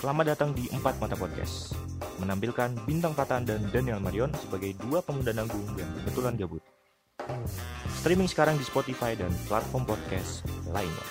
Selamat datang di Empat Mata Podcast. Menampilkan Bintang Tatan dan Daniel Marion sebagai dua pemuda nanggung yang kebetulan gabut. Streaming sekarang di Spotify dan platform podcast lainnya.